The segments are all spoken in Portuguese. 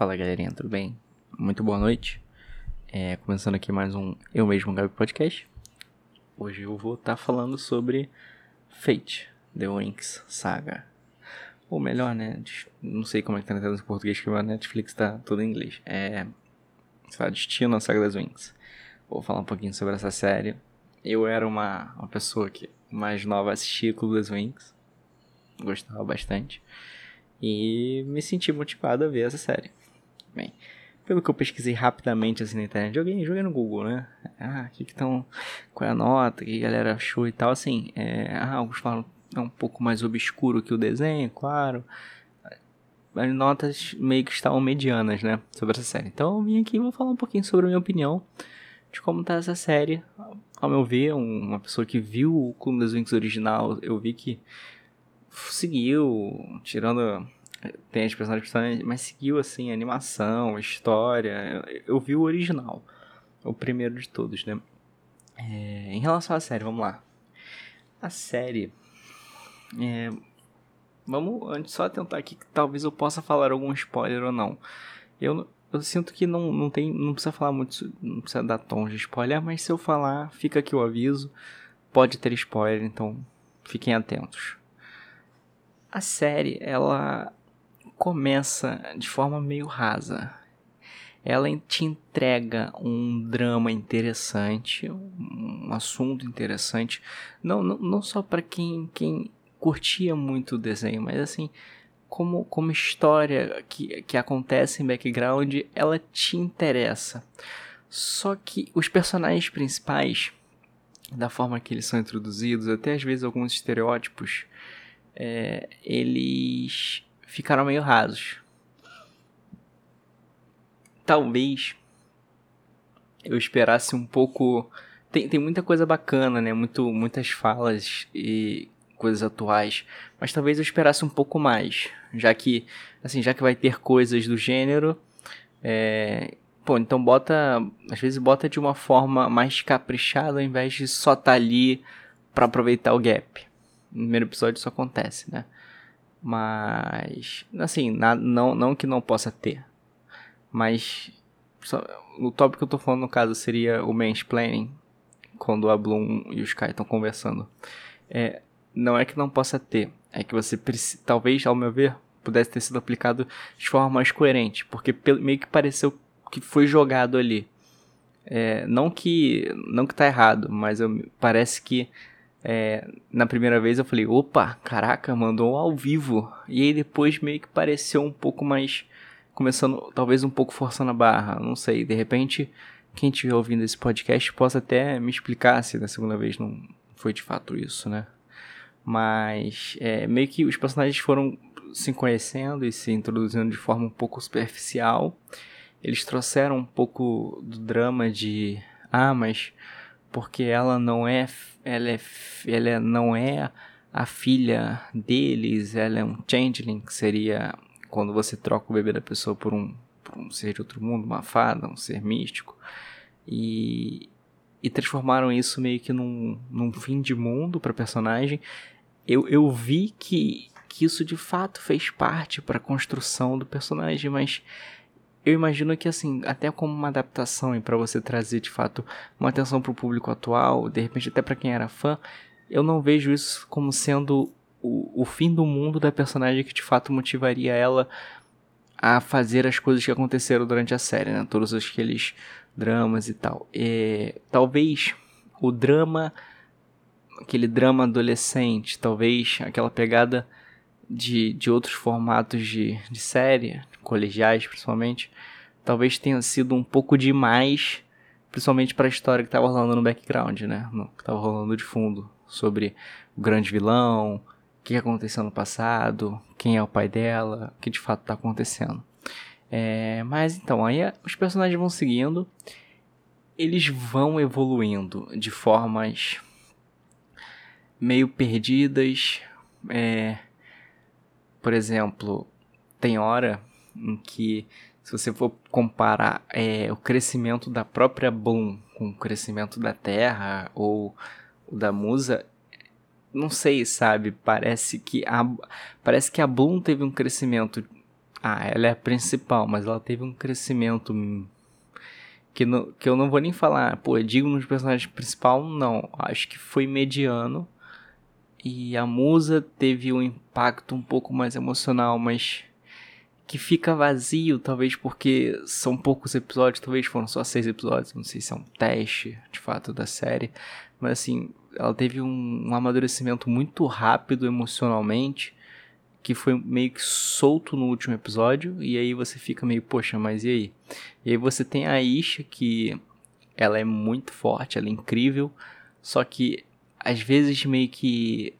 Fala galerinha, tudo bem? Muito boa noite. É, começando aqui mais um Eu Mesmo Gabi Podcast. Hoje eu vou estar tá falando sobre Fate, The Winx Saga. Ou melhor, né? Não sei como é que tá na tradução em português, que a Netflix tá tudo em inglês. É. Sei lá, Destino, a Saga das Winx. Vou falar um pouquinho sobre essa série. Eu era uma, uma pessoa que mais nova assistia Clube das Winx. Gostava bastante. E me senti motivado a ver essa série. Bem, pelo que eu pesquisei rapidamente assim na internet, joguei, joguei no Google, né? Ah, o que estão. Qual é a nota? O que a galera achou e tal, assim. É, ah, alguns falam é um pouco mais obscuro que o desenho, claro. As notas meio que estavam medianas, né? Sobre essa série. Então eu vim aqui e vou falar um pouquinho sobre a minha opinião de como tá essa série. Ao meu ver, uma pessoa que viu o Clube das Winx original, eu vi que seguiu, tirando. Tem as personagens, mas seguiu assim, animação, história. Eu vi o original. O primeiro de todos, né? É, em relação à série, vamos lá. A série. É, vamos antes só tentar aqui que talvez eu possa falar algum spoiler ou não. Eu, eu sinto que não, não tem. Não precisa falar muito. Não precisa dar tom de spoiler, mas se eu falar, fica aqui o aviso. Pode ter spoiler, então fiquem atentos a série ela começa de forma meio rasa. Ela te entrega um drama interessante, um assunto interessante, não, não, não só para quem, quem curtia muito o desenho, mas assim, como, como história que, que acontece em background, ela te interessa. Só que os personagens principais, da forma que eles são introduzidos, até às vezes alguns estereótipos, é, eles ficaram meio rasos. Talvez eu esperasse um pouco. Tem, tem muita coisa bacana, né? Muito, muitas falas e coisas atuais. Mas talvez eu esperasse um pouco mais. Já que, assim, já que vai ter coisas do gênero. É, pô, então bota. Às vezes bota de uma forma mais caprichada ao invés de só estar tá ali para aproveitar o gap. No primeiro episódio isso acontece, né? Mas, assim, na, não, não que não possa ter. Mas, só, o tópico que eu tô falando no caso seria o mansplaining, quando a Bloom e o Sky estão conversando. É, não é que não possa ter, é que você talvez, ao meu ver, pudesse ter sido aplicado de forma mais coerente, porque meio que pareceu que foi jogado ali. É, não que não que tá errado, mas eu, parece que é, na primeira vez eu falei, opa, caraca, mandou ao vivo. E aí depois meio que pareceu um pouco mais. Começando, talvez um pouco forçando a barra, não sei. De repente, quem estiver ouvindo esse podcast possa até me explicar se da segunda vez não foi de fato isso, né? Mas é, meio que os personagens foram se conhecendo e se introduzindo de forma um pouco superficial. Eles trouxeram um pouco do drama de. Ah, mas porque ela não é ela, é, ela não é a filha deles, ela é um changeling, que seria quando você troca o bebê da pessoa por um, por um ser de outro mundo, uma fada, um ser místico. E, e transformaram isso meio que num, num fim de mundo para personagem. Eu, eu vi que, que isso de fato fez parte para a construção do personagem, mas eu imagino que assim, até como uma adaptação e para você trazer de fato uma atenção para o público atual, de repente até para quem era fã, eu não vejo isso como sendo o, o fim do mundo da personagem que de fato motivaria ela a fazer as coisas que aconteceram durante a série, né? Todos aqueles dramas e tal. E, talvez o drama, aquele drama adolescente, talvez aquela pegada de, de outros formatos de, de série, colegiais principalmente, talvez tenha sido um pouco demais, principalmente para a história que estava rolando no background, né? No, que estava rolando de fundo, sobre o grande vilão, o que aconteceu no passado, quem é o pai dela, o que de fato está acontecendo. É, mas então, aí os personagens vão seguindo, eles vão evoluindo de formas meio perdidas, é, por exemplo, tem hora em que, se você for comparar é, o crescimento da própria Bloom com o crescimento da Terra ou da Musa, não sei, sabe? Parece que a, parece que a Bloom teve um crescimento Ah, ela é a principal, mas ela teve um crescimento que, que eu não vou nem falar, pô, digno de personagem principal, não. Acho que foi mediano. E a musa teve um impacto um pouco mais emocional, mas que fica vazio, talvez porque são poucos episódios, talvez foram só seis episódios, não sei se é um teste de fato da série, mas assim, ela teve um, um amadurecimento muito rápido emocionalmente que foi meio que solto no último episódio, e aí você fica meio, poxa, mas e aí? E aí você tem a Isha, que ela é muito forte, ela é incrível, só que às vezes meio que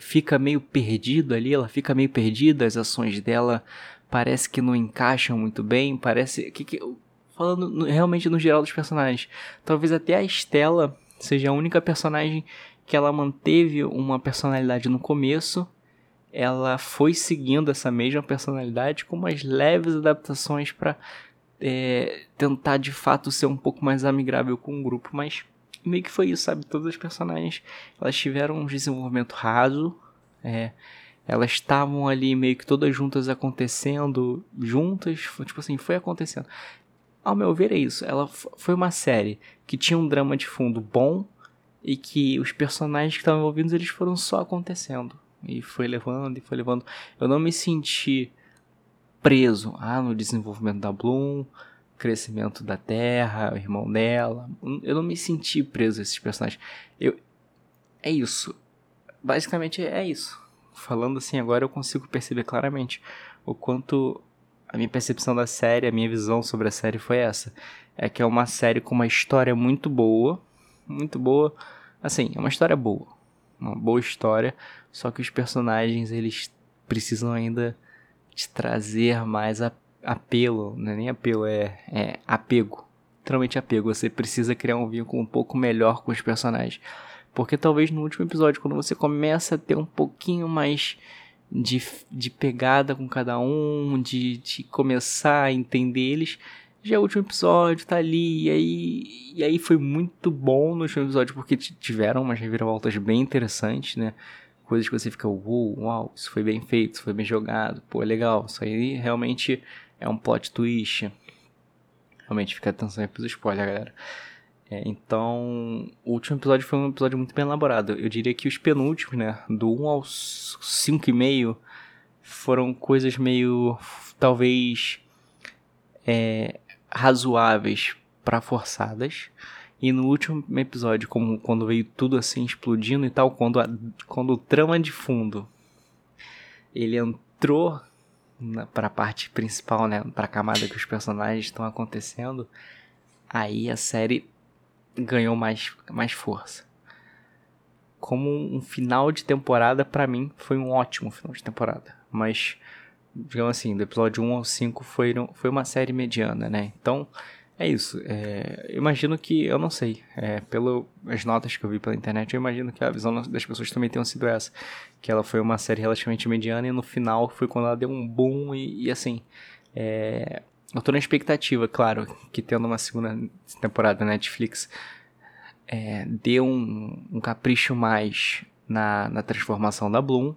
fica meio perdido ali, ela fica meio perdida, as ações dela parece que não encaixam muito bem, parece que, que falando no, realmente no geral dos personagens, talvez até a Estela seja a única personagem que ela manteve uma personalidade no começo ela foi seguindo essa mesma personalidade com umas leves adaptações para é, tentar de fato ser um pouco mais amigável com o grupo, mas meio que foi isso, sabe? Todas as personagens elas tiveram um desenvolvimento raso, é, elas estavam ali meio que todas juntas acontecendo, juntas, tipo assim, foi acontecendo. Ao meu ver é isso, ela foi uma série que tinha um drama de fundo bom e que os personagens que estavam envolvidos eles foram só acontecendo. E foi levando e foi levando. Eu não me senti preso ah, no desenvolvimento da Bloom, crescimento da Terra, o irmão dela. Eu não me senti preso a esses personagens. Eu, é isso. Basicamente é isso. Falando assim agora eu consigo perceber claramente o quanto a minha percepção da série, a minha visão sobre a série foi essa. É que é uma série com uma história muito boa. Muito boa. Assim, é uma história boa. Uma boa história só que os personagens, eles precisam ainda te trazer mais a, apelo, não é nem apelo, é, é apego. Literalmente apego. Você precisa criar um vínculo um pouco melhor com os personagens. Porque talvez no último episódio, quando você começa a ter um pouquinho mais de, de pegada com cada um, de, de começar a entender eles, já é o último episódio, tá ali, e aí, e aí foi muito bom no último episódio, porque tiveram umas reviravoltas bem interessantes, né? coisas que você fica, uau, uau, isso foi bem feito, isso foi bem jogado, pô, legal, isso aí realmente é um plot twist. Realmente fica atenção aí pros spoilers, galera. É, então, o último episódio foi um episódio muito bem elaborado. Eu diria que os penúltimos, né, do 1 ao 5,5, foram coisas meio, talvez, é, razoáveis para forçadas. E no último episódio, como quando veio tudo assim explodindo e tal, quando, a, quando o trama de fundo ele entrou na, pra parte principal, né? Pra camada que os personagens estão acontecendo, aí a série ganhou mais, mais força. Como um final de temporada, para mim, foi um ótimo final de temporada. Mas, digamos assim, do episódio 1 ao 5 foi, foi uma série mediana, né? Então, é isso. É, imagino que, eu não sei, é, pelas notas que eu vi pela internet, eu imagino que a visão das pessoas também tenha sido essa. Que ela foi uma série relativamente mediana e no final foi quando ela deu um boom e, e assim. É, eu tô na expectativa, claro, que tendo uma segunda temporada da Netflix é, dê um, um capricho mais na, na transformação da Bloom.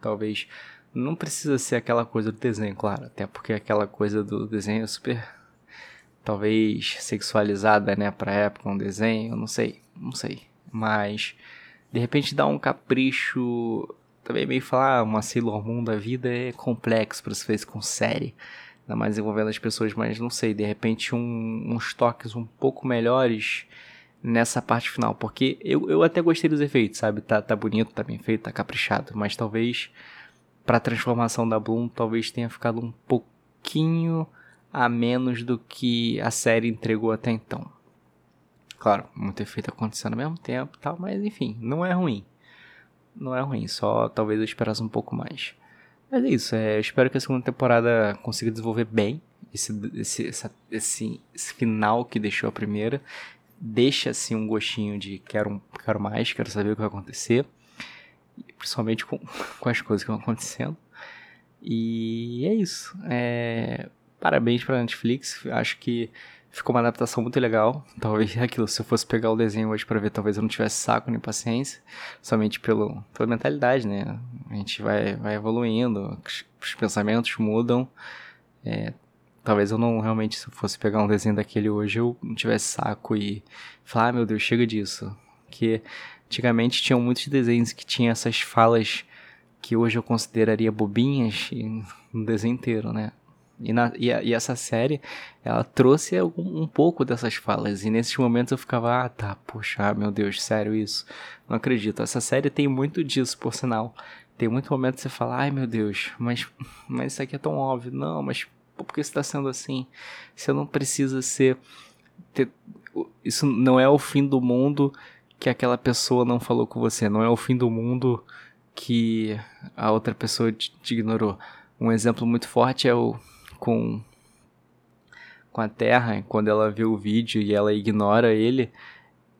Talvez não precisa ser aquela coisa do desenho, claro, até porque aquela coisa do desenho é super talvez sexualizada, né, pra época, um desenho, não sei, não sei. Mas, de repente dá um capricho, também meio falar, ah, uma Sailor Moon da vida é complexo para se fazer com série, ainda mais envolvendo as pessoas, mas não sei, de repente um, uns toques um pouco melhores nessa parte final, porque eu, eu até gostei dos efeitos, sabe, tá, tá bonito, tá bem feito, tá caprichado, mas talvez para a transformação da Bloom, talvez tenha ficado um pouquinho a menos do que a série entregou até então. Claro, muito efeito acontecendo ao mesmo tempo tal, mas enfim, não é ruim. Não é ruim, só talvez eu esperasse um pouco mais. Mas é isso, é, eu espero que a segunda temporada consiga desenvolver bem esse, esse, essa, esse, esse final que deixou a primeira. Deixa assim um gostinho de quero, quero mais, quero saber o que vai acontecer. Principalmente com, com as coisas que vão acontecendo. E é isso. É, parabéns pra Netflix. Acho que ficou uma adaptação muito legal. Talvez aquilo, se eu fosse pegar o desenho hoje para ver, talvez eu não tivesse saco nem paciência. Somente pelo, pela mentalidade, né? A gente vai, vai evoluindo, os pensamentos mudam. É, talvez eu não realmente, se eu fosse pegar um desenho daquele hoje, eu não tivesse saco e falar, ah, meu Deus, chega disso. Que antigamente tinham muitos desenhos que tinham essas falas que hoje eu consideraria bobinhas no desenho inteiro, né? E, na, e, a, e, essa série, ela trouxe um, um, pouco dessas falas. E nesses momentos eu ficava, ah, tá, poxa, meu Deus, sério isso? Não acredito. Essa série tem muito disso, por sinal. Tem muito momento que você fala, ai meu Deus, mas, mas isso aqui é tão óbvio. Não, mas por que isso tá sendo assim? Você não precisa ser. Ter, isso não é o fim do mundo que aquela pessoa não falou com você. Não é o fim do mundo que a outra pessoa te, te ignorou. Um exemplo muito forte é o com com a Terra, quando ela vê o vídeo e ela ignora ele,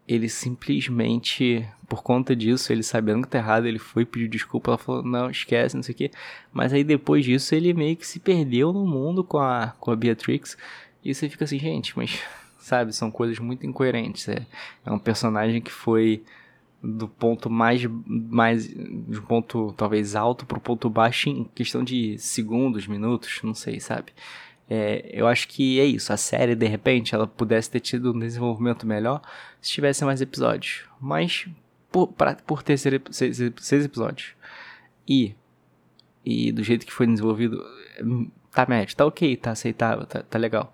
ele simplesmente, por conta disso, ele sabendo que tá errado, ele foi pedir desculpa, ela falou, não, esquece, não sei o quê. Mas aí depois disso, ele meio que se perdeu no mundo com a, com a Beatrix. E você fica assim, gente, mas, sabe, são coisas muito incoerentes. É, é um personagem que foi do ponto mais, mais de um ponto talvez alto para o ponto baixo em questão de segundos, minutos, não sei, sabe? É, eu acho que é isso. A série, de repente, ela pudesse ter tido um desenvolvimento melhor se tivesse mais episódios. Mas, por, pra, por ter seis, seis episódios e, e do jeito que foi desenvolvido, tá médio, tá ok, tá aceitável, tá, tá legal.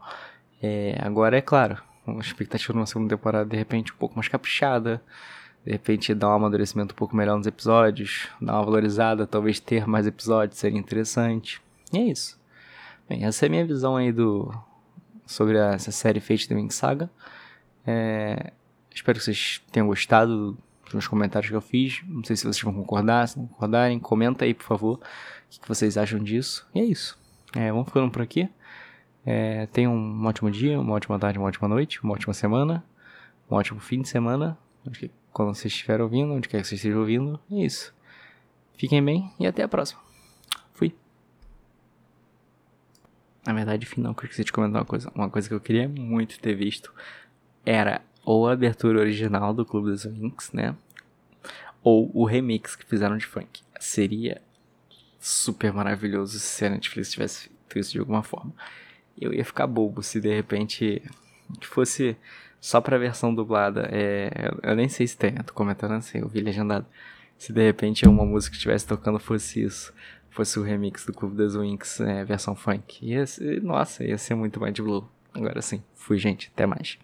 É, agora, é claro, uma expectativa numa segunda temporada, de repente, um pouco mais caprichada de repente dar um amadurecimento um pouco melhor nos episódios, dar uma valorizada, talvez ter mais episódios seria interessante. E é isso. Bem, essa é a minha visão aí do sobre essa série Fate The Wing Saga. É, espero que vocês tenham gostado dos comentários que eu fiz. Não sei se vocês vão concordar, se não concordarem, comenta aí, por favor, o que vocês acham disso. E é isso. É, vamos ficando por aqui. É, tenham um ótimo dia, uma ótima tarde, uma ótima noite, uma ótima semana, um ótimo fim de semana quando vocês estiverem ouvindo, onde quer que vocês estejam ouvindo. É isso. Fiquem bem e até a próxima. Fui. Na verdade, final, eu esqueci de comentar uma coisa. Uma coisa que eu queria muito ter visto era ou a abertura original do Clube dos Winx, né? Ou o remix que fizeram de funk. Seria super maravilhoso se a Netflix tivesse feito isso de alguma forma. Eu ia ficar bobo se de repente fosse só pra versão dublada. É, eu nem sei se tem, eu tô comentando assim, eu vi legendado. Se de repente uma música que estivesse tocando fosse isso, fosse o remix do Clube das Winx, é, versão funk. Ia ser, nossa, ia ser muito mais de Blue. Agora sim, fui, gente, até mais.